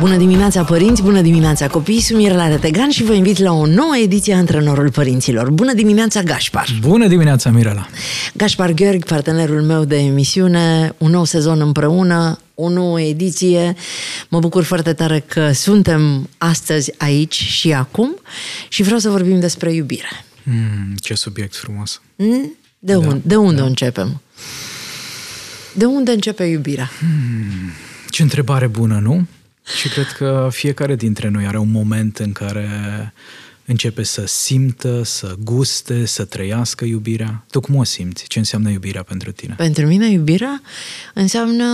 Bună dimineața părinți, bună dimineața copii, sunt Mirela Retegan și vă invit la o nouă ediție a Antrenorul Părinților. Bună dimineața Gașpar! Bună dimineața Mirela! Gașpar Gheorghi, partenerul meu de emisiune, un nou sezon împreună, o nouă ediție. Mă bucur foarte tare că suntem astăzi aici și acum și vreau să vorbim despre iubire. Mm, ce subiect frumos! Mm? De, da, unde, de unde da. începem? De unde începe iubirea? Mm, ce întrebare bună, nu? Și cred că fiecare dintre noi are un moment în care începe să simtă, să guste, să trăiască iubirea. Tu cum o simți? Ce înseamnă iubirea pentru tine? Pentru mine iubirea înseamnă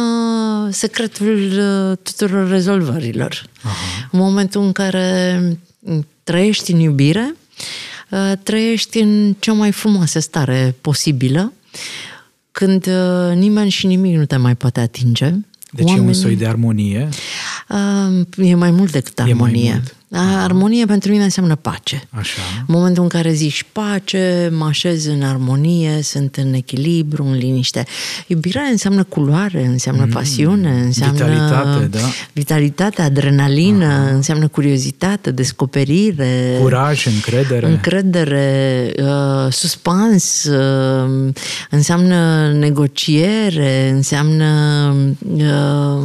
secretul uh, tuturor rezolvărilor. Aha. În momentul în care trăiești în iubire, uh, trăiești în cea mai frumoasă stare posibilă, când uh, nimeni și nimic nu te mai poate atinge. Deci Oamenii... e un soi de armonie? E mai mult decât armonie. E mai mult. Armonie pentru mine înseamnă pace. Așa. În momentul în care zici pace, mă așez în armonie, sunt în echilibru, în liniște. Iubirea înseamnă culoare, înseamnă mm, pasiune, înseamnă vitalitate, da? vitalitate, adrenalină, Aha. înseamnă curiozitate, descoperire, curaj, încredere, încredere, uh, suspans, uh, înseamnă negociere, înseamnă uh,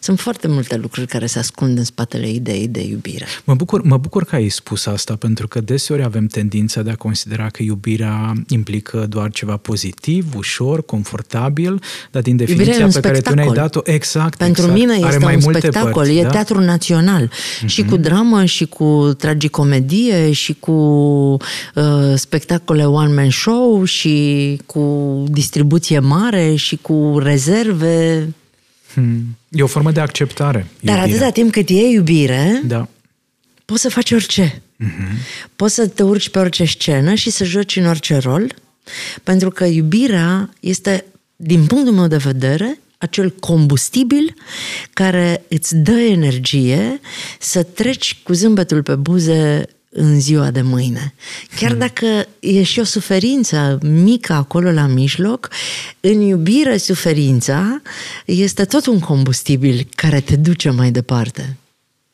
sunt foarte multe lucruri care se ascund în spatele ideii de iubire iubire. Mă bucur, mă bucur că ai spus asta, pentru că deseori avem tendința de a considera că iubirea implică doar ceva pozitiv, ușor, confortabil, dar din definiția pe care tu ne-ai dat-o, exact, Pentru exact, mine este are mai un multe spectacol, părți, e da? teatru național. Uh-huh. Și cu dramă, și cu tragicomedie, și cu uh, spectacole one-man show, și cu distribuție mare, și cu rezerve. Hmm. E o formă de acceptare. Dar iubirea. atâta timp cât e iubire, da poți să faci orice. Uh-huh. Poți să te urci pe orice scenă și să joci în orice rol, pentru că iubirea este, din punctul meu de vedere, acel combustibil care îți dă energie să treci cu zâmbetul pe buze în ziua de mâine. Chiar dacă e și o suferință mică acolo la mijloc, în iubire suferința este tot un combustibil care te duce mai departe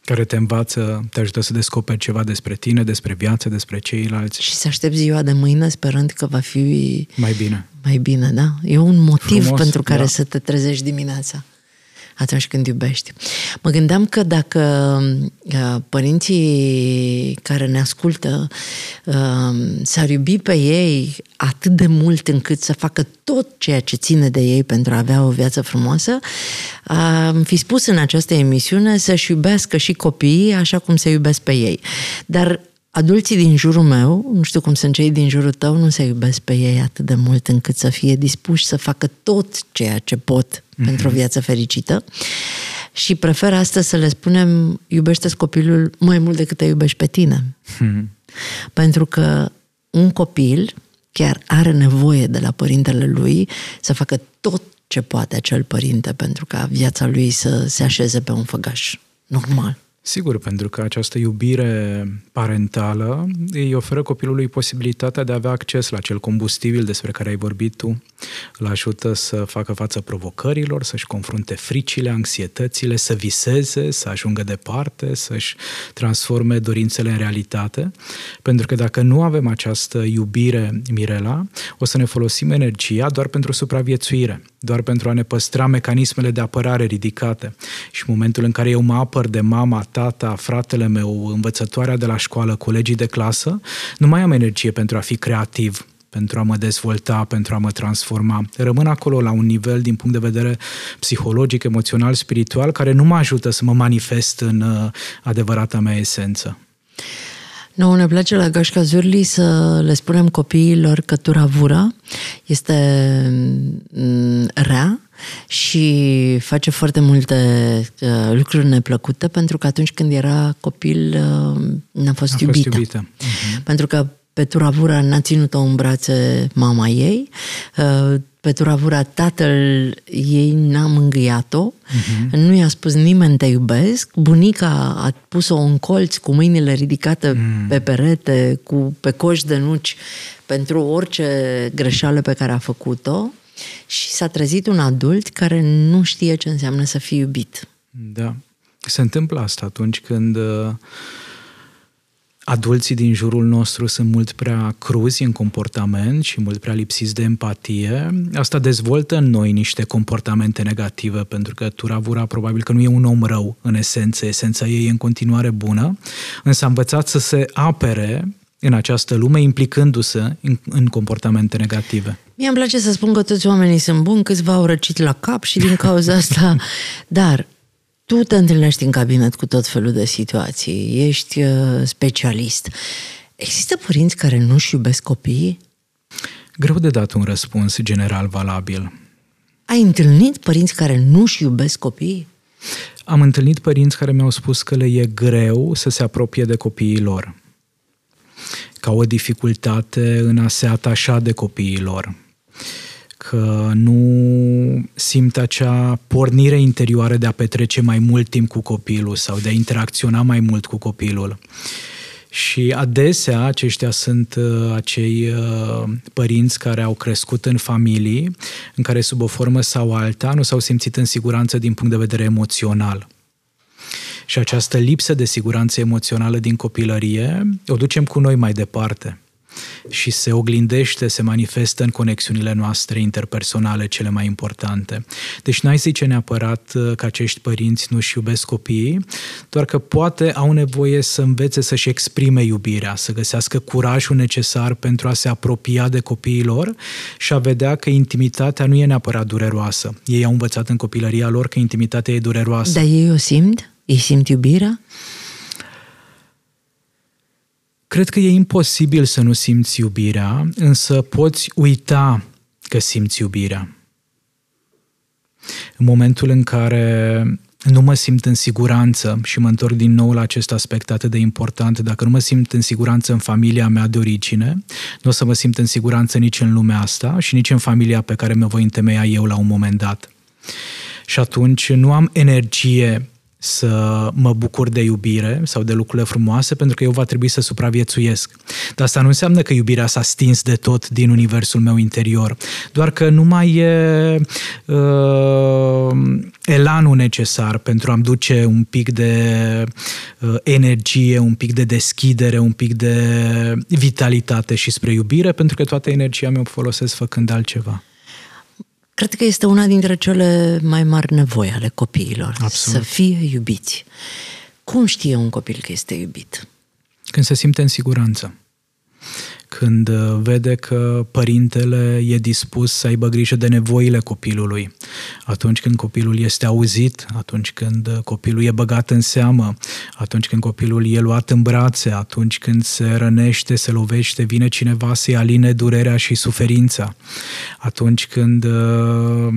care te învață, te ajută să descoperi ceva despre tine, despre viață, despre ceilalți. Și să aștepți ziua de mâine sperând că va fi... Mai bine. Mai bine, da? E un motiv Frumos, pentru care da. să te trezești dimineața atunci când iubești. Mă gândeam că dacă uh, părinții care ne ascultă uh, s-ar iubi pe ei atât de mult încât să facă tot ceea ce ține de ei pentru a avea o viață frumoasă, am fi spus în această emisiune să-și iubească și copiii așa cum se iubesc pe ei. Dar adulții din jurul meu, nu știu cum sunt cei din jurul tău, nu se iubesc pe ei atât de mult încât să fie dispuși să facă tot ceea ce pot mm-hmm. pentru o viață fericită. Și prefer astăzi să le spunem, iubește copilul mai mult decât te iubești pe tine. Mm-hmm. Pentru că un copil chiar are nevoie de la părintele lui să facă tot ce poate acel părinte pentru ca viața lui să se așeze pe un făgaș normal. Sigur, pentru că această iubire parentală îi oferă copilului posibilitatea de a avea acces la acel combustibil despre care ai vorbit tu, îl ajută să facă față provocărilor, să-și confrunte fricile, anxietățile, să viseze, să ajungă departe, să-și transforme dorințele în realitate. Pentru că dacă nu avem această iubire, Mirela, o să ne folosim energia doar pentru supraviețuire, doar pentru a ne păstra mecanismele de apărare ridicate. Și în momentul în care eu mă apăr de mama, tata, fratele meu, învățătoarea de la școală, colegii de clasă, nu mai am energie pentru a fi creativ, pentru a mă dezvolta, pentru a mă transforma. Rămân acolo la un nivel din punct de vedere psihologic, emoțional, spiritual, care nu mă ajută să mă manifest în uh, adevărata mea esență. Nu, ne place la Gașca Zurli să le spunem copiilor că turavura este mm, rea și face foarte multe uh, lucruri neplăcute pentru că atunci când era copil uh, n-a fost a iubită. Fost iubită. Uh-huh. Pentru că pe Turavura n-a ținut-o în brațe mama ei, uh, pe Turavura tatăl ei n-a mângâiat-o, uh-huh. nu i-a spus nimeni te iubesc, bunica a pus-o în colț cu mâinile ridicate uh-huh. pe perete, cu pe coș de nuci pentru orice greșeală pe care a făcut-o și s-a trezit un adult care nu știe ce înseamnă să fii iubit. Da. Se întâmplă asta atunci când uh, adulții din jurul nostru sunt mult prea cruzi în comportament și mult prea lipsiți de empatie. Asta dezvoltă în noi niște comportamente negative, pentru că Turavura probabil că nu e un om rău în esență, esența ei e în continuare bună, însă a învățat să se apere în această lume, implicându-se în, în comportamente negative. Mie îmi place să spun că toți oamenii sunt buni, câțiva au răcit la cap și din cauza asta... Dar tu te întâlnești în cabinet cu tot felul de situații, ești uh, specialist. Există părinți care nu-și iubesc copiii? Greu de dat un răspuns general valabil. Ai întâlnit părinți care nu-și iubesc copiii? Am întâlnit părinți care mi-au spus că le e greu să se apropie de copiii lor ca o dificultate în a se atașa de copiii lor, că nu simt acea pornire interioară de a petrece mai mult timp cu copilul sau de a interacționa mai mult cu copilul. Și adesea aceștia sunt uh, acei uh, părinți care au crescut în familii în care sub o formă sau alta nu s-au simțit în siguranță din punct de vedere emoțional. Și această lipsă de siguranță emoțională din copilărie o ducem cu noi mai departe și se oglindește, se manifestă în conexiunile noastre interpersonale cele mai importante. Deci n-ai zice neapărat uh, că acești părinți nu-și iubesc copiii, doar că poate au nevoie să învețe să-și exprime iubirea, să găsească curajul necesar pentru a se apropia de copiii lor și a vedea că intimitatea nu e neapărat dureroasă. Ei au învățat în copilăria lor că intimitatea e dureroasă. Dar ei o simt? Ei simt iubirea? Cred că e imposibil să nu simți iubirea, însă poți uita că simți iubirea. În momentul în care nu mă simt în siguranță și mă întorc din nou la acest aspect atât de important, dacă nu mă simt în siguranță în familia mea de origine, nu o să mă simt în siguranță nici în lumea asta și nici în familia pe care mă voi întemeia eu la un moment dat. Și atunci nu am energie să mă bucur de iubire sau de lucrurile frumoase, pentru că eu va trebui să supraviețuiesc. Dar asta nu înseamnă că iubirea s-a stins de tot din universul meu interior, doar că nu mai e uh, elanul necesar pentru a-mi duce un pic de uh, energie, un pic de deschidere, un pic de vitalitate și spre iubire, pentru că toată energia mea o folosesc făcând altceva. Cred că este una dintre cele mai mari nevoi ale copiilor. Absolut. Să fie iubiți. Cum știe un copil că este iubit? Când se simte în siguranță când uh, vede că părintele e dispus să aibă grijă de nevoile copilului, atunci când copilul este auzit, atunci când uh, copilul e băgat în seamă, atunci când copilul e luat în brațe, atunci când se rănește, se lovește, vine cineva să-i aline durerea și suferința, atunci când uh,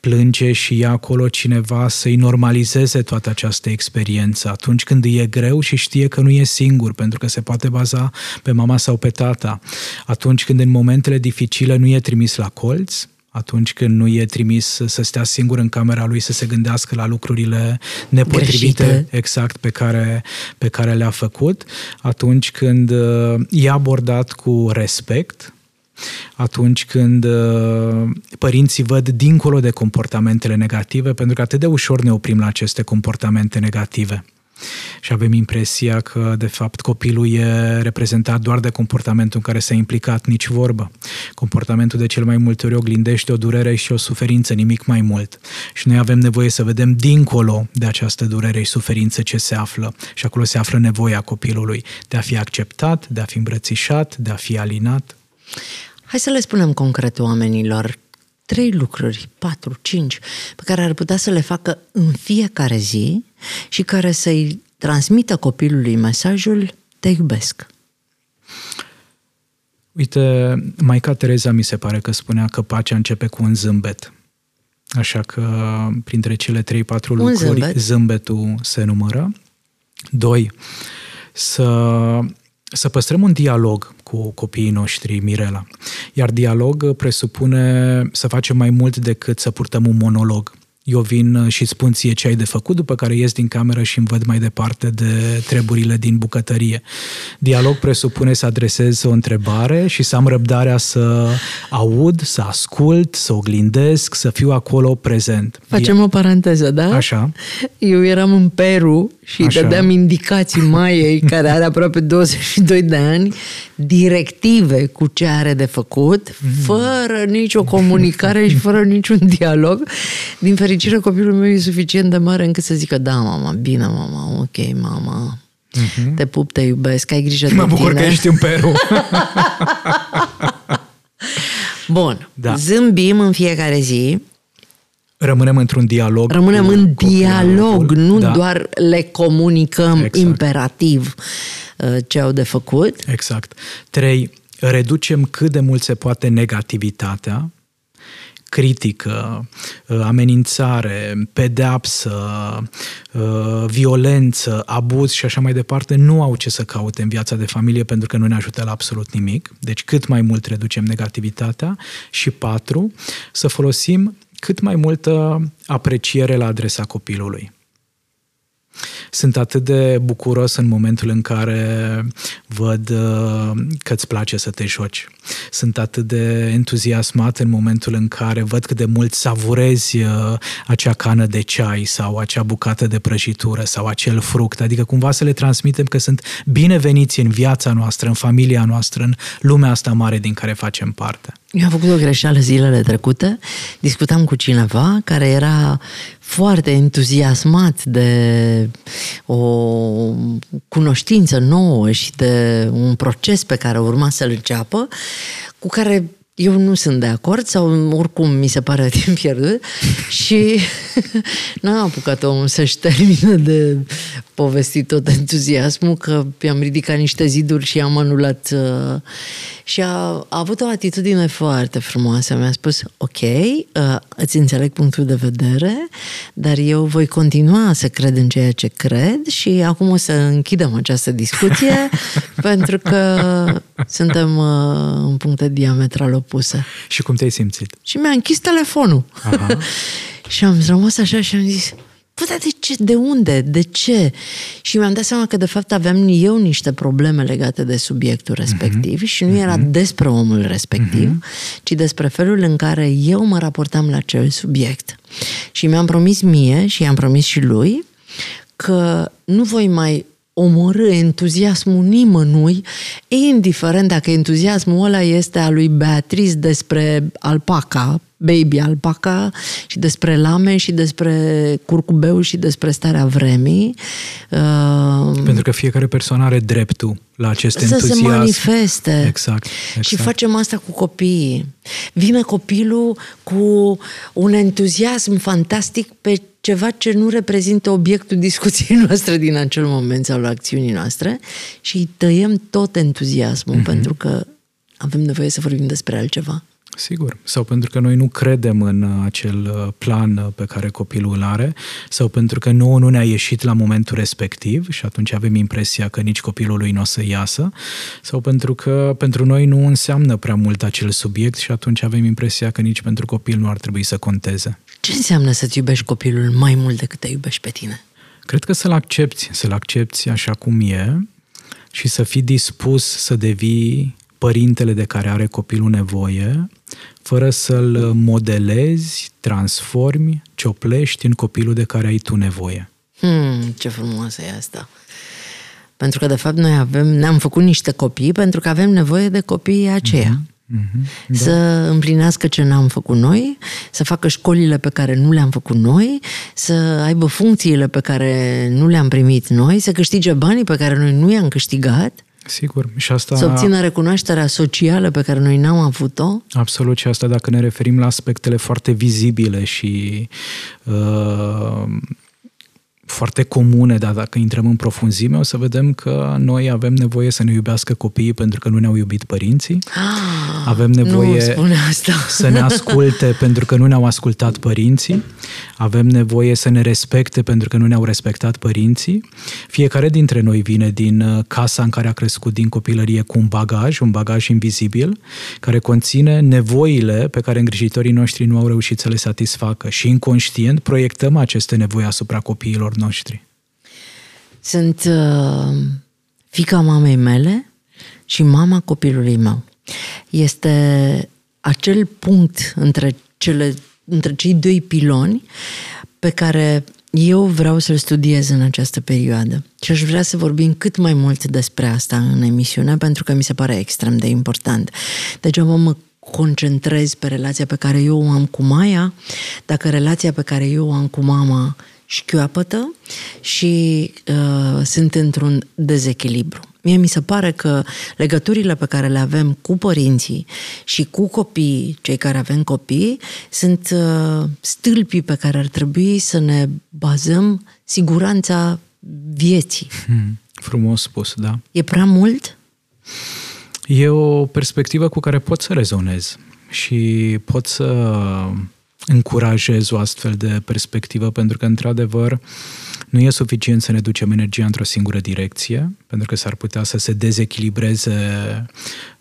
plânge și ia acolo cineva să-i normalizeze toată această experiență atunci când îi e greu și știe că nu e singur, pentru că se poate baza pe mama sau pe tata. Atunci când în momentele dificile nu e trimis la colț, atunci când nu e trimis să stea singur în camera lui să se gândească la lucrurile nepotrivite Greșite. exact pe care, pe care le-a făcut, atunci când uh, e abordat cu respect, atunci când uh, părinții văd dincolo de comportamentele negative, pentru că atât de ușor ne oprim la aceste comportamente negative. Și avem impresia că, de fapt, copilul e reprezentat doar de comportamentul în care s-a implicat nici vorbă. Comportamentul de cel mai multe ori oglindește o durere și o suferință, nimic mai mult. Și noi avem nevoie să vedem dincolo de această durere și suferință ce se află. Și acolo se află nevoia copilului de a fi acceptat, de a fi îmbrățișat, de a fi alinat. Hai să le spunem concret oamenilor trei lucruri, patru, cinci, pe care ar putea să le facă în fiecare zi și care să-i transmită copilului mesajul te iubesc. Uite, Maica Tereza mi se pare că spunea că pacea începe cu un zâmbet. Așa că printre cele trei, patru lucruri, zâmbet. zâmbetul se numără. Doi, să să păstrăm un dialog cu copiii noștri, Mirela. Iar dialog presupune să facem mai mult decât să purtăm un monolog eu vin uh, și spun ție ce ai de făcut, după care ies din cameră și îmi văd mai departe de treburile din bucătărie. Dialog presupune să adresez o întrebare și să am răbdarea să aud, să ascult, să oglindesc, să fiu acolo prezent. Facem o paranteză, da? Așa. Eu eram în Peru și Așa. dădeam indicații Maiei, care are aproape 22 de ani, directive cu ce are de făcut, mm. fără nicio comunicare și fără niciun dialog. Din fericire, copilul meu e suficient de mare încât să zică, da, mama, bine, mama, ok, mama, mm-hmm. te pup, te iubesc, ai grijă mă de tine. Mă bucur că ești în Peru. Bun, da. zâmbim în fiecare zi, Rămânem într-un dialog. Rămânem cu, în dialog, nu da. doar le comunicăm exact. imperativ uh, ce au de făcut. Exact. Trei, reducem cât de mult se poate negativitatea, critică, uh, amenințare, pedeapsă, uh, violență, abuz și așa mai departe, nu au ce să caute în viața de familie pentru că nu ne ajută la absolut nimic. Deci cât mai mult reducem negativitatea. Și patru, să folosim cât mai multă apreciere la adresa copilului. Sunt atât de bucuros în momentul în care văd uh, că îți place să te joci. Sunt atât de entuziasmat în momentul în care văd cât de mult savurezi uh, acea cană de ceai sau acea bucată de prăjitură sau acel fruct. Adică cumva să le transmitem că sunt bineveniți în viața noastră, în familia noastră, în lumea asta mare din care facem parte. Eu am făcut o greșeală zilele trecute. Discutam cu cineva care era foarte entuziasmat de o cunoștință nouă și de un proces pe care urma să-l înceapă, cu care eu nu sunt de acord sau oricum mi se pare timp pierdut și n-am apucat omul să-și termină de povestit tot entuziasmul că i-am ridicat niște ziduri și am anulat uh, și a, a avut o atitudine foarte frumoasă. Mi-a spus, ok, uh, îți înțeleg punctul de vedere, dar eu voi continua să cred în ceea ce cred și acum o să închidem această discuție pentru că suntem uh, în puncte diametral opuse. Și cum te-ai simțit? Și mi-a închis telefonul. Aha. și am rămas așa și am zis, Bă, dar de ce? De unde? De ce? Și mi-am dat seama că, de fapt, aveam eu niște probleme legate de subiectul respectiv uh-huh. și nu era uh-huh. despre omul respectiv, uh-huh. ci despre felul în care eu mă raportam la acel subiect. Și mi-am promis mie și i-am promis și lui că nu voi mai omorâ entuziasmul nimănui, indiferent dacă entuziasmul ăla este al lui Beatrice despre alpaca, baby alpaca și despre lame și despre curcubeu și despre starea vremii. Uh, Pentru că fiecare persoană are dreptul la acest să entuziasm. Să se manifeste. Exact, exact. Și facem asta cu copiii. Vine copilul cu un entuziasm fantastic pe ceva ce nu reprezintă obiectul discuției noastre din acel moment sau la acțiunii noastre și îi tăiem tot entuziasmul mm-hmm. pentru că avem nevoie să vorbim despre altceva. Sigur. Sau pentru că noi nu credem în uh, acel uh, plan uh, pe care copilul îl are, sau pentru că nouă nu ne-a ieșit la momentul respectiv și atunci avem impresia că nici copilul lui nu o să iasă, sau pentru că pentru noi nu înseamnă prea mult acel subiect și atunci avem impresia că nici pentru copil nu ar trebui să conteze. Ce înseamnă să-ți iubești copilul mai mult decât te iubești pe tine? Cred că să-l accepti, să-l accepti așa cum e și să fii dispus să devii părintele de care are copilul nevoie, fără să-l modelezi, transformi, cioplești în copilul de care ai tu nevoie. Hmm, ce frumoasă e asta! Pentru că, de fapt, noi avem, ne-am făcut niște copii pentru că avem nevoie de copiii aceia. Mm-hmm. Mm-hmm, da. Să împlinească ce n-am făcut noi, să facă școlile pe care nu le-am făcut noi, să aibă funcțiile pe care nu le-am primit noi, să câștige banii pe care noi nu i-am câștigat Sigur. Și asta... Să obțină recunoașterea socială pe care noi n-am avut-o? Absolut. Și asta dacă ne referim la aspectele foarte vizibile și uh, foarte comune, dar dacă intrăm în profunzime, o să vedem că noi avem nevoie să ne iubească copiii pentru că nu ne-au iubit părinții. Ah, avem nevoie asta. să ne asculte pentru că nu ne-au ascultat părinții. avem nevoie să ne respecte pentru că nu ne-au respectat părinții. Fiecare dintre noi vine din uh, casa în care a crescut din copilărie cu un bagaj, un bagaj invizibil, care conține nevoile pe care îngrijitorii noștri nu au reușit să le satisfacă și inconștient proiectăm aceste nevoi asupra copiilor noștri. Sunt uh, fica mamei mele și mama copilului meu. Este acel punct între, cele, între cei doi piloni pe care eu vreau să-l studiez în această perioadă și aș vrea să vorbim cât mai mult despre asta în emisiune pentru că mi se pare extrem de important. Degeaba mă concentrez pe relația pe care eu o am cu Maia, dacă relația pe care eu o am cu mama șchioapătă și uh, sunt într-un dezechilibru. Mie mi se pare că legăturile pe care le avem cu părinții și cu copiii, cei care avem copii, sunt uh, stâlpii pe care ar trebui să ne bazăm siguranța vieții. Hmm, frumos spus, da. E prea mult? E o perspectivă cu care pot să rezonez și pot să încurajez o astfel de perspectivă, pentru că, într-adevăr, nu e suficient să ne ducem energia într-o singură direcție, pentru că s-ar putea să se dezechilibreze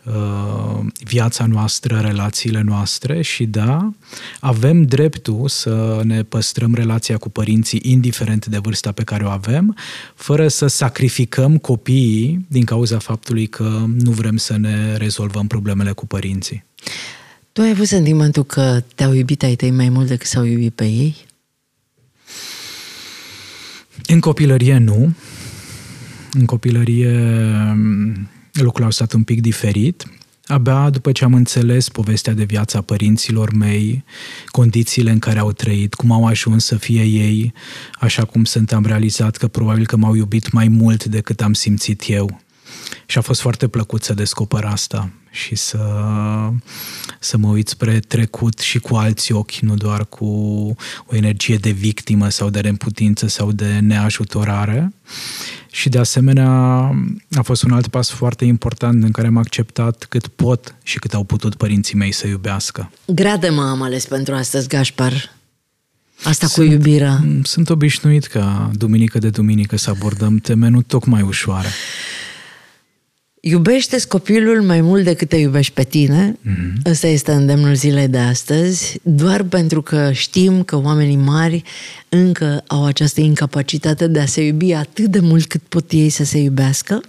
uh, viața noastră, relațiile noastre și da, avem dreptul să ne păstrăm relația cu părinții indiferent de vârsta pe care o avem, fără să sacrificăm copiii din cauza faptului că nu vrem să ne rezolvăm problemele cu părinții. Tu ai avut sentimentul că te-au iubit ai tăi mai mult decât s-au iubit pe ei? În copilărie nu. În copilărie mm, lucrurile au stat un pic diferit. Abia după ce am înțeles povestea de viața părinților mei, condițiile în care au trăit, cum au ajuns să fie ei, așa cum sunt, am realizat că probabil că m-au iubit mai mult decât am simțit eu. Și a fost foarte plăcut să descoper asta și să, să mă uit spre trecut și cu alți ochi, nu doar cu o energie de victimă sau de reputință sau de neajutorare. Și de asemenea a fost un alt pas foarte important în care am acceptat cât pot și cât au putut părinții mei să iubească. Grade mă am ales pentru astăzi, Gașpar. Asta sunt, cu iubirea. Sunt obișnuit ca duminică de duminică să abordăm teme nu tocmai ușoare. Iubește copilul mai mult decât te iubești pe tine. Mm-hmm. Ăsta este îndemnul zilei de astăzi, doar pentru că știm că oamenii mari încă au această incapacitate de a se iubi atât de mult cât pot ei să se iubească.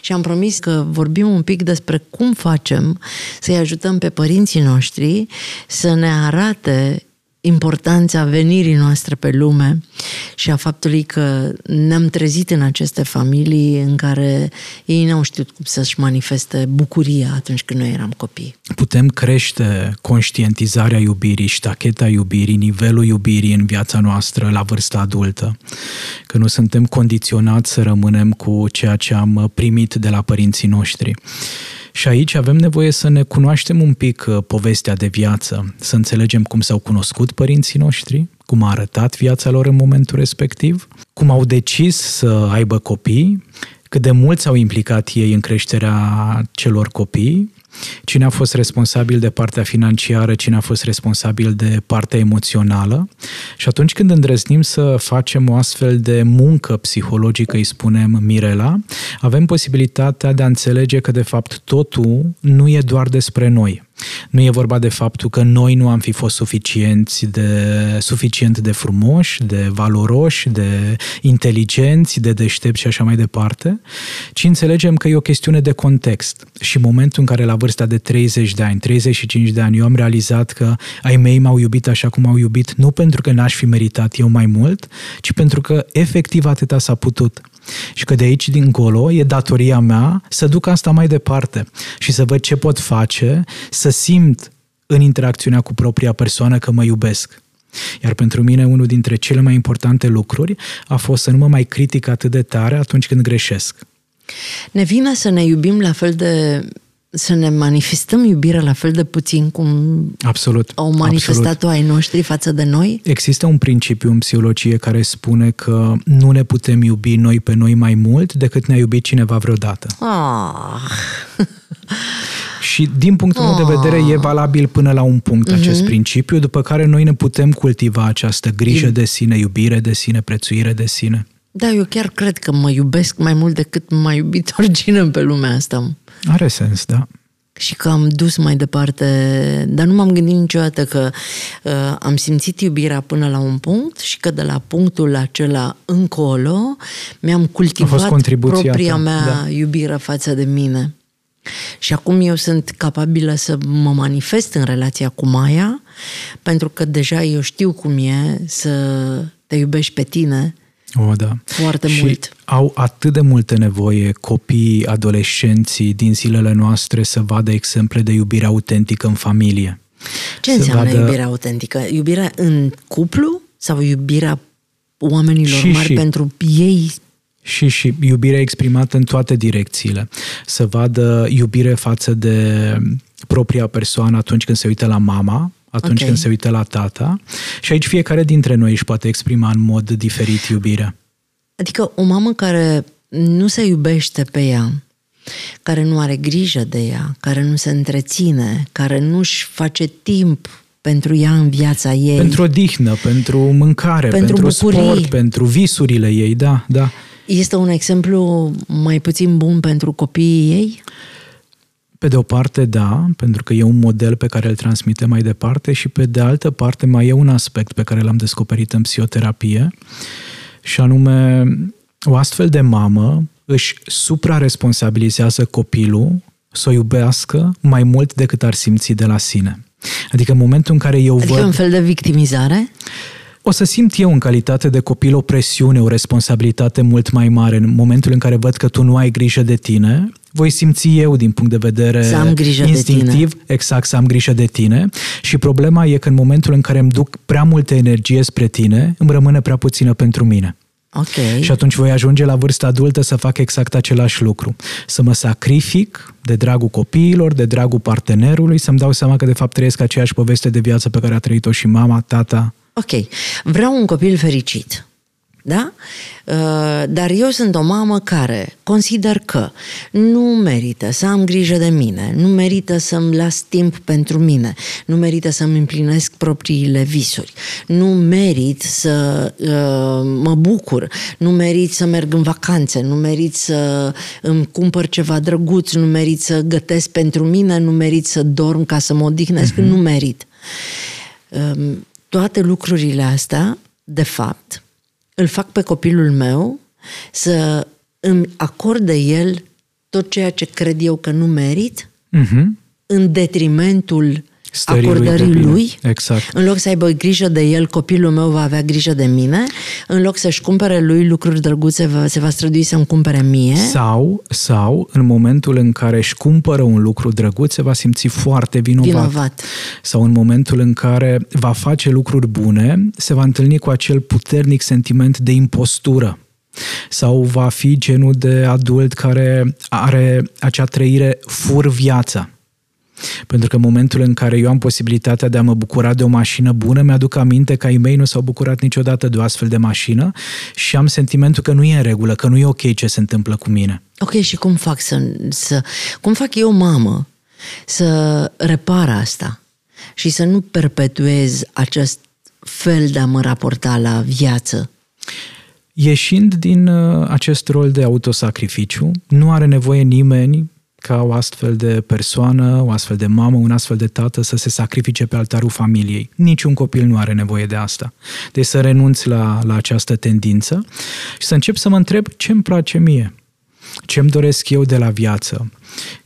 Și am promis că vorbim un pic despre cum facem să-i ajutăm pe părinții noștri să ne arate importanța venirii noastre pe lume și a faptului că ne-am trezit în aceste familii în care ei n-au știut cum să-și manifeste bucuria atunci când noi eram copii. Putem crește conștientizarea iubirii, ștacheta iubirii, nivelul iubirii în viața noastră la vârsta adultă. Că nu suntem condiționați să rămânem cu ceea ce am primit de la părinții noștri. Și aici avem nevoie să ne cunoaștem un pic uh, povestea de viață, să înțelegem cum s-au cunoscut părinții noștri, cum a arătat viața lor în momentul respectiv, cum au decis să aibă copii, cât de mult s-au implicat ei în creșterea celor copii cine a fost responsabil de partea financiară, cine a fost responsabil de partea emoțională. Și atunci când îndrăznim să facem o astfel de muncă psihologică, îi spunem Mirela, avem posibilitatea de a înțelege că de fapt totul nu e doar despre noi. Nu e vorba de faptul că noi nu am fi fost suficienți de, suficient de frumoși, de valoroși, de inteligenți, de deștepți și așa mai departe, ci înțelegem că e o chestiune de context. Și momentul în care la vârsta de 30 de ani, 35 de ani, eu am realizat că ai mei m-au iubit așa cum au iubit, nu pentru că n-aș fi meritat eu mai mult, ci pentru că efectiv atâta s-a putut. Și că de aici dincolo e datoria mea să duc asta mai departe și să văd ce pot face, să simt în interacțiunea cu propria persoană că mă iubesc. Iar pentru mine unul dintre cele mai importante lucruri a fost să nu mă mai critic atât de tare atunci când greșesc. Ne vine să ne iubim la fel de să ne manifestăm iubirea la fel de puțin cum absolut, au manifestat-o ai noștri față de noi? Există un principiu în psihologie care spune că nu ne putem iubi noi pe noi mai mult decât ne-a iubit cineva vreodată. Ah. Și din punctul oh. meu de vedere e valabil până la un punct uh-huh. acest principiu, după care noi ne putem cultiva această grijă de sine, iubire de sine, prețuire de sine. Da, eu chiar cred că mă iubesc mai mult decât m-a iubit oricine pe lumea asta. Are sens, da și că am dus mai departe, dar nu m-am gândit niciodată că uh, am simțit iubirea până la un punct și că de la punctul acela încolo mi-am cultivat propria ta. mea da. iubire față de mine. Și acum eu sunt capabilă să mă manifest în relația cu Maia, pentru că deja eu știu cum e să te iubești pe tine o, da. Foarte și mult. au atât de multe nevoie copiii, adolescenții din zilele noastre să vadă exemple de iubire autentică în familie. Ce înseamnă vadă... iubirea autentică? Iubirea în cuplu sau iubirea oamenilor și, mari și. pentru ei și, și iubirea exprimată în toate direcțiile. Să vadă iubire față de propria persoană atunci când se uită la mama, atunci okay. când se uită la tata. Și aici fiecare dintre noi își poate exprima în mod diferit iubirea. Adică o mamă care nu se iubește pe ea, care nu are grijă de ea, care nu se întreține, care nu-și face timp pentru ea în viața ei. Pentru odihnă, pentru mâncare, pentru, pentru sport, pentru visurile ei, da, da. Este un exemplu mai puțin bun pentru copiii ei? Pe de o parte, da, pentru că e un model pe care îl transmite mai departe și pe de altă parte mai e un aspect pe care l-am descoperit în psihoterapie și anume o astfel de mamă își supraresponsabilizează copilul să o iubească mai mult decât ar simți de la sine. Adică în momentul în care eu adică văd... un fel de victimizare? O să simt eu în calitate de copil o presiune, o responsabilitate mult mai mare în momentul în care văd că tu nu ai grijă de tine, voi simți eu din punct de vedere să am grijă instinctiv, de tine. exact, să am grijă de tine și problema e că în momentul în care îmi duc prea multă energie spre tine, îmi rămâne prea puțină pentru mine. Okay. Și atunci voi ajunge la vârsta adultă să fac exact același lucru. Să mă sacrific de dragul copiilor, de dragul partenerului, să-mi dau seama că de fapt trăiesc aceeași poveste de viață pe care a trăit-o și mama, tata, Ok, vreau un copil fericit. Da? Uh, dar eu sunt o mamă care consider că nu merită să am grijă de mine, nu merită să-mi las timp pentru mine, nu merită să-mi împlinesc propriile visuri, nu merit să uh, mă bucur, nu merit să merg în vacanțe, nu merit să îmi cumpăr ceva drăguț, nu merit să gătesc pentru mine, nu merit să dorm ca să mă odihnesc, uh-huh. nu merit. Uh, toate lucrurile astea, de fapt, îl fac pe copilul meu să îmi acorde el tot ceea ce cred eu că nu merit, uh-huh. în detrimentul Stării acordării lui, lui. Exact. În loc să aibă grijă de el, copilul meu va avea grijă de mine. În loc să-și cumpere lui lucruri drăguțe, se va strădui să-mi cumpere mie. Sau, sau, în momentul în care își cumpără un lucru drăguț, se va simți foarte vinovat. vinovat. Sau în momentul în care va face lucruri bune, se va întâlni cu acel puternic sentiment de impostură sau va fi genul de adult care are acea trăire fur viața pentru că în momentul în care eu am posibilitatea de a mă bucura de o mașină bună, mi-aduc aminte că ai mei nu s-au bucurat niciodată de o astfel de mașină și am sentimentul că nu e în regulă, că nu e ok ce se întâmplă cu mine. Ok, și cum fac să, să cum fac eu, mamă, să repar asta și să nu perpetuez acest fel de a mă raporta la viață? Ieșind din uh, acest rol de autosacrificiu, nu are nevoie nimeni ca o astfel de persoană, o astfel de mamă, un astfel de tată să se sacrifice pe altarul familiei. Niciun copil nu are nevoie de asta. Deci să renunț la, la această tendință și să încep să mă întreb ce îmi place mie, ce îmi doresc eu de la viață,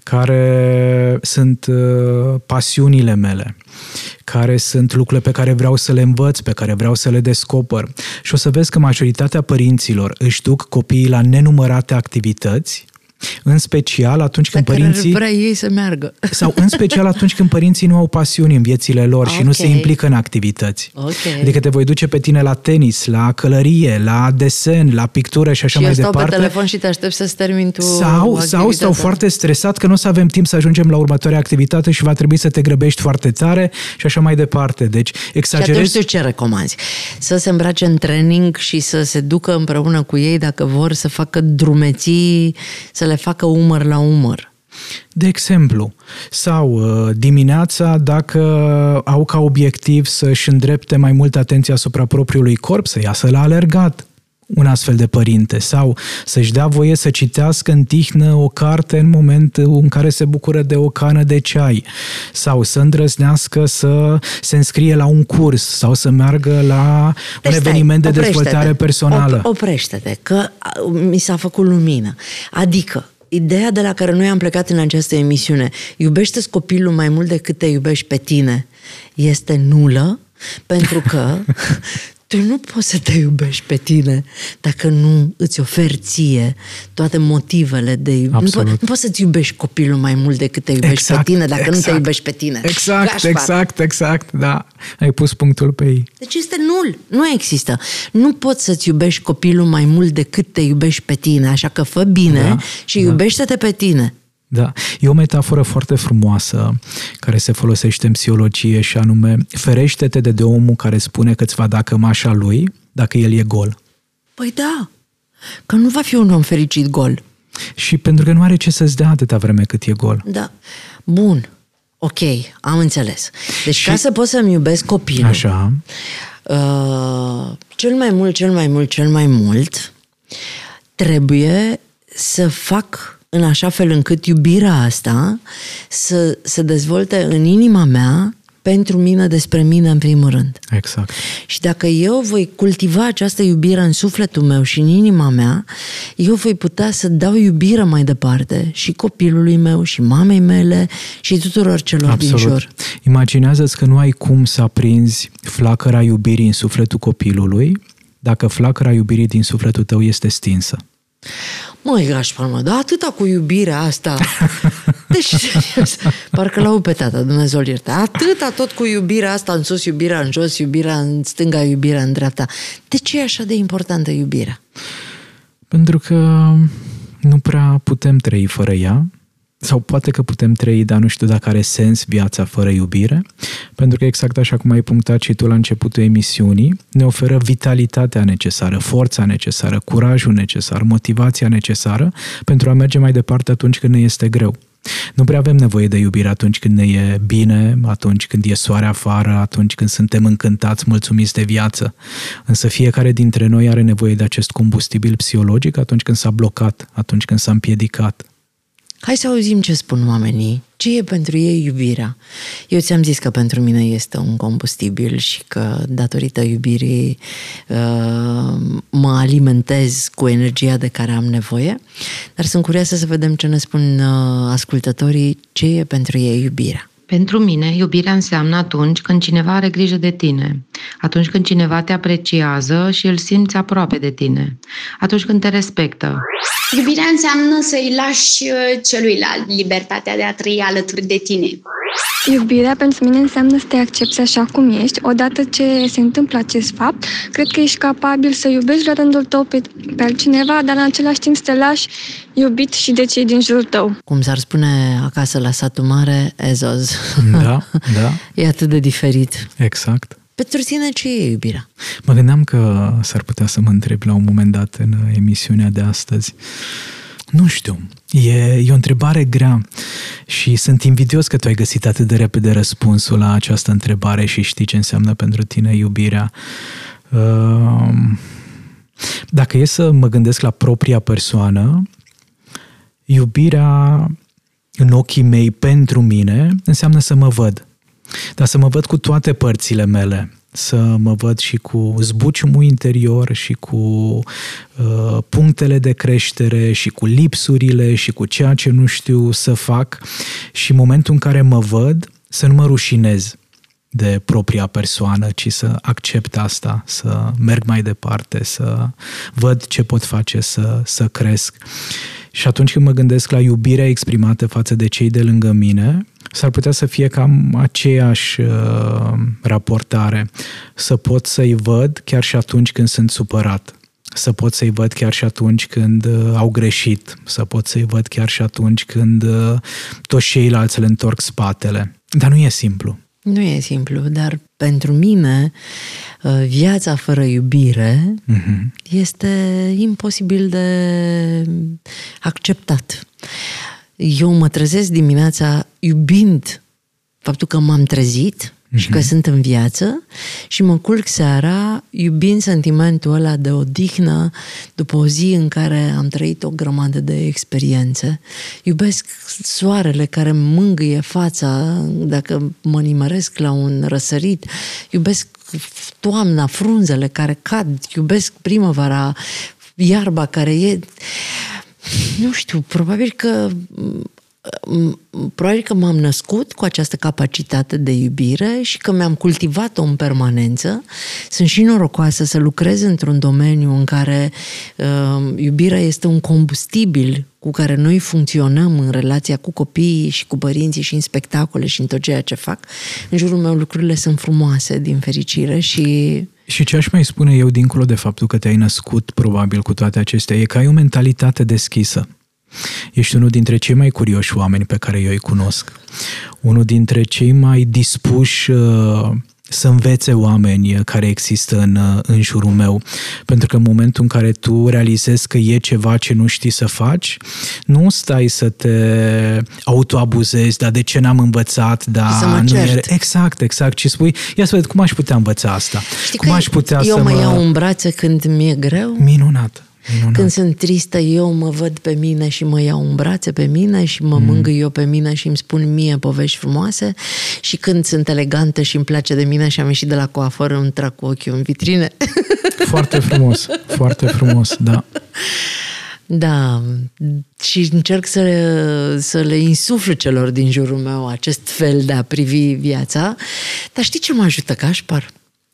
care sunt uh, pasiunile mele, care sunt lucrurile pe care vreau să le învăț, pe care vreau să le descoper. Și o să vezi că majoritatea părinților își duc copiii la nenumărate activități în special atunci când Pe părinții... vrea ei să meargă. Sau în special atunci când părinții nu au pasiuni în viețile lor okay. și nu se implică în activități. Okay. Adică te voi duce pe tine la tenis, la călărie, la desen, la pictură și așa și mai departe. Și pe telefon și te aștept să-ți termin tu Sau, sau stau foarte stresat că nu o să avem timp să ajungem la următoarea activitate și va trebui să te grăbești foarte tare și așa mai departe. Deci exagerezi... Și atunci tu ce recomanzi? Să se îmbrace în training și să se ducă împreună cu ei dacă vor să facă drumeții, să le facă umăr la umăr. De exemplu, sau uh, dimineața, dacă au ca obiectiv să-și îndrepte mai mult atenția asupra propriului corp, să iasă la alergat, un astfel de părinte sau să-și dea voie să citească în tihnă o carte în momentul în care se bucură de o cană de ceai sau să îndrăznească să se înscrie la un curs sau să meargă la deci, un eveniment stai, de dezvoltare personală. Op- oprește-te, că mi s-a făcut lumină. Adică, ideea de la care noi am plecat în această emisiune, iubește copilul mai mult decât te iubești pe tine, este nulă, pentru că tu nu poți să te iubești pe tine dacă nu îți oferi ție toate motivele de iubire. Nu, po- nu poți să-ți iubești copilul mai mult decât te iubești exact, pe tine dacă exact, nu te exact. iubești pe tine. Exact, Gașpar. exact, exact, da. Ai pus punctul pe ei. Deci este nul. Nu există. Nu poți să-ți iubești copilul mai mult decât te iubești pe tine, așa că fă bine da, și da. iubește-te pe tine. Da, e o metaforă foarte frumoasă care se folosește în psihologie și anume ferește-te de, de omul care spune că îți va da cămașa lui dacă el e gol. Păi da, că nu va fi un om fericit gol. Și pentru că nu are ce să-ți dea atâta vreme cât e gol. Da. Bun. Ok, am înțeles. Deci și... ca să pot să-mi iubesc copilul, Așa. Uh, cel mai mult, cel mai mult, cel mai mult, trebuie să fac în așa fel încât iubirea asta să se dezvolte în inima mea pentru mine, despre mine în primul rând. Exact. Și dacă eu voi cultiva această iubire în sufletul meu și în inima mea, eu voi putea să dau iubire mai departe și copilului meu, și mamei mele, și tuturor celor Absolut. din jur. Imaginează-ți că nu ai cum să aprinzi flacăra iubirii în sufletul copilului dacă flacăra iubirii din sufletul tău este stinsă. Măi, Gașpar, mă, dar atâta cu iubirea asta. Deci, parcă l-au pe tata, Dumnezeu ierte. Atâta tot cu iubirea asta în sus, iubirea în jos, iubirea în stânga, iubirea în dreapta. De ce e așa de importantă iubirea? Pentru că nu prea putem trăi fără ea sau poate că putem trăi, dar nu știu dacă are sens viața fără iubire, pentru că exact așa cum ai punctat și tu la începutul emisiunii, ne oferă vitalitatea necesară, forța necesară, curajul necesar, motivația necesară pentru a merge mai departe atunci când ne este greu. Nu prea avem nevoie de iubire atunci când ne e bine, atunci când e soare afară, atunci când suntem încântați, mulțumiți de viață. Însă fiecare dintre noi are nevoie de acest combustibil psihologic atunci când s-a blocat, atunci când s-a împiedicat, Hai să auzim ce spun oamenii, ce e pentru ei iubirea. Eu ți-am zis că pentru mine este un combustibil și că datorită iubirii uh, mă alimentez cu energia de care am nevoie, dar sunt curioasă să vedem ce ne spun uh, ascultătorii, ce e pentru ei iubirea. Pentru mine, iubirea înseamnă atunci când cineva are grijă de tine, atunci când cineva te apreciază și îl simți aproape de tine, atunci când te respectă. Iubirea înseamnă să-i lași uh, celuilalt libertatea de a trăi alături de tine. Iubirea pentru mine înseamnă să te accepti așa cum ești. Odată ce se întâmplă acest fapt, cred că ești capabil să iubești la rândul tău pe, pe altcineva, dar în același timp să te lași iubit și de cei din jurul tău. Cum s-ar spune acasă la satul mare, ezoz. Da, da. E atât de diferit. Exact. Pentru tine ce e iubirea? Mă gândeam că s-ar putea să mă întreb la un moment dat în emisiunea de astăzi. Nu știu, e, e o întrebare grea și sunt invidios că tu ai găsit atât de repede răspunsul la această întrebare și știi ce înseamnă pentru tine iubirea. Ehm, dacă e să mă gândesc la propria persoană, iubirea în ochii mei pentru mine înseamnă să mă văd. Dar să mă văd cu toate părțile mele, să mă văd și cu zbuciumul interior și cu uh, punctele de creștere și cu lipsurile și cu ceea ce nu știu să fac. Și în momentul în care mă văd să nu mă rușinez de propria persoană, ci să accept asta, să merg mai departe, să văd ce pot face, să, să cresc. Și atunci când mă gândesc la iubirea exprimată față de cei de lângă mine, s-ar putea să fie cam aceeași uh, raportare. Să pot să-i văd chiar și atunci când sunt supărat. Să pot să-i văd chiar și atunci când uh, au greșit. Să pot să-i văd chiar și atunci când uh, toți ceilalți le întorc spatele. Dar nu e simplu. Nu e simplu, dar pentru mine uh, viața fără iubire uh-huh. este imposibil de acceptat. eu mă trezesc dimineața iubind faptul că m-am trezit mm-hmm. și că mhm. sunt în viață și mă culc seara iubind sentimentul ăla de odihnă după o zi în care am trăit o grămadă de experiențe. Iubesc soarele care mângâie fața dacă mă nimăresc la un răsărit. Iubesc toamna, frunzele care cad. Iubesc primăvara, iarba care e... Nu știu, probabil că probabil că m-am născut cu această capacitate de iubire și că mi-am cultivat-o în permanență. Sunt și norocoasă să lucrez într-un domeniu în care uh, iubirea este un combustibil cu care noi funcționăm în relația cu copiii și cu părinții și în spectacole și în tot ceea ce fac. În jurul meu lucrurile sunt frumoase, din fericire și... Și ce aș mai spune eu, dincolo de faptul că te-ai născut probabil cu toate acestea, e că ai o mentalitate deschisă. Ești unul dintre cei mai curioși oameni pe care eu îi cunosc. Unul dintre cei mai dispuși uh, să învețe oameni care există în, uh, în jurul meu. Pentru că în momentul în care tu realizezi că e ceva ce nu știi să faci, nu stai să te autoabuzezi, dar de ce n-am învățat, dar să mă nu e... Exact, exact. Și spui, ia să văd cum aș putea învăța asta. Știi cum aș putea eu să mă iau în brațe când mi-e greu? Minunat. Minunat. Când sunt tristă, eu mă văd pe mine și mă iau în brațe pe mine și mă mm. mângâi eu pe mine și îmi spun mie povești frumoase și când sunt elegantă și îmi place de mine și am ieșit de la coafor, îmi trag cu ochiul în vitrine. Foarte frumos, foarte frumos, da. Da, și încerc să, să le insuflu celor din jurul meu acest fel de a privi viața. Dar știi ce mă ajută, Cașpar?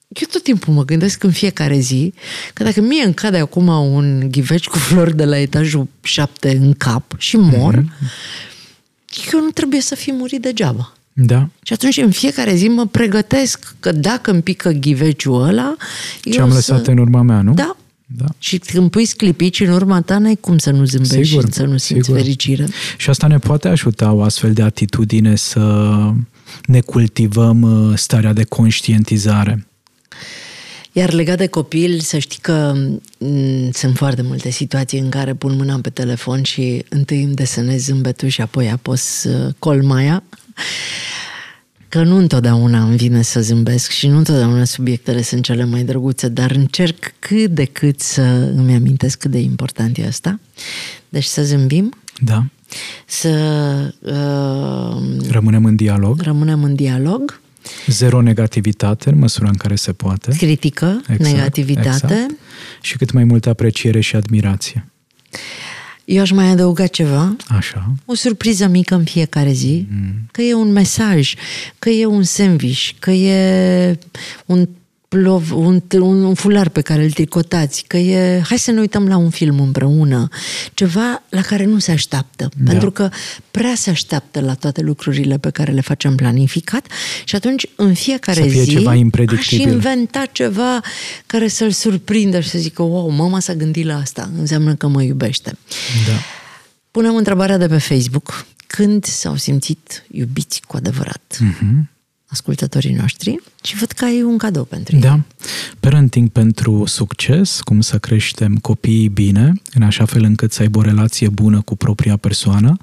Eu tot timpul mă gândesc în fiecare zi că dacă mie îmi cade acum un ghiveci cu flori de la etajul 7 în cap și mor, mm-hmm. eu nu trebuie să fi murit degeaba. Da. Și atunci în fiecare zi mă pregătesc că dacă îmi pică ghiveciul ăla... Ce am lăsat să... în urma mea, nu? Da. Da. Și când pui sclipici în urma ta, n-ai cum să nu zâmbești sigur, și să nu simți sigur. fericire. Și asta ne poate ajuta o astfel de atitudine să ne cultivăm uh, starea de conștientizare. Iar legat de copil, să știi că m- mm, sunt foarte multe situații în care pun mâna pe telefon și întâi îmi desenez zâmbetul și apoi apos uh, colmaia. Că nu întotdeauna îmi vine să zâmbesc și nu întotdeauna subiectele sunt cele mai drăguțe, dar încerc cât de cât să îmi amintesc cât de important e asta. Deci să zâmbim. Da. Să uh, rămânem în dialog. Rămânem în dialog Zero negativitate în măsura în care se poate. Critică, exact, negativitate. Exact. Și cât mai multă apreciere și admirație. Eu aș mai adăuga ceva. Așa. O surpriză mică în fiecare zi. Mm. Că e un mesaj, că e un sandwich, că e un plov, un, un, un fular pe care îl tricotați, că e, hai să ne uităm la un film împreună, ceva la care nu se așteaptă, da. pentru că prea se așteaptă la toate lucrurile pe care le facem planificat și atunci în fiecare să fie zi ceva aș inventa ceva care să-l surprindă și să zică, wow, mama s-a gândit la asta, înseamnă că mă iubește. Da. Punem întrebarea de pe Facebook, când s-au simțit iubiți cu adevărat? Mm-hmm ascultătorii noștri și văd că ai un cadou pentru ei. Da. Parenting pentru succes, cum să creștem copiii bine, în așa fel încât să aibă o relație bună cu propria persoană,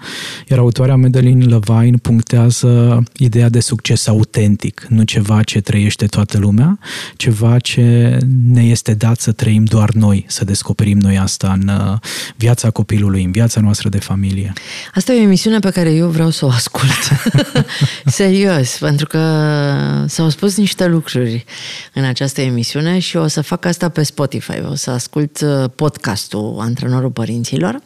iar autoarea Madeline Levine punctează ideea de succes autentic, nu ceva ce trăiește toată lumea, ceva ce ne este dat să trăim doar noi, să descoperim noi asta în uh, viața copilului, în viața noastră de familie. Asta e o emisiune pe care eu vreau să o ascult. Serios, pentru că s-au spus niște lucruri în această emisiune și o să fac asta pe Spotify. O să ascult uh, podcastul Antrenorul Părinților,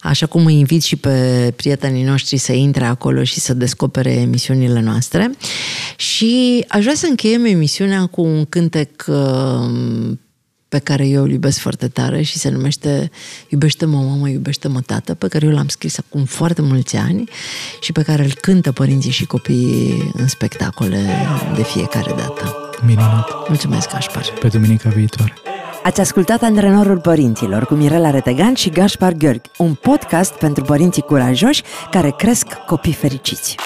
așa cum îi invit și pe prietenii noștri să intre acolo și să descopere emisiunile noastre. Și aș vrea să încheiem emisiunea cu un cântec uh, pe care eu îl iubesc foarte tare și se numește Iubește-mă, mamă, iubește-mă, tată, pe care eu l-am scris acum foarte mulți ani și pe care îl cântă părinții și copiii în spectacole de fiecare dată. Minunat! Mulțumesc, Gașpar! Pe duminica viitoare! Ați ascultat Antrenorul Părinților cu Mirela Retegan și Gașpar Gheorghi, un podcast pentru părinții curajoși care cresc copii fericiți.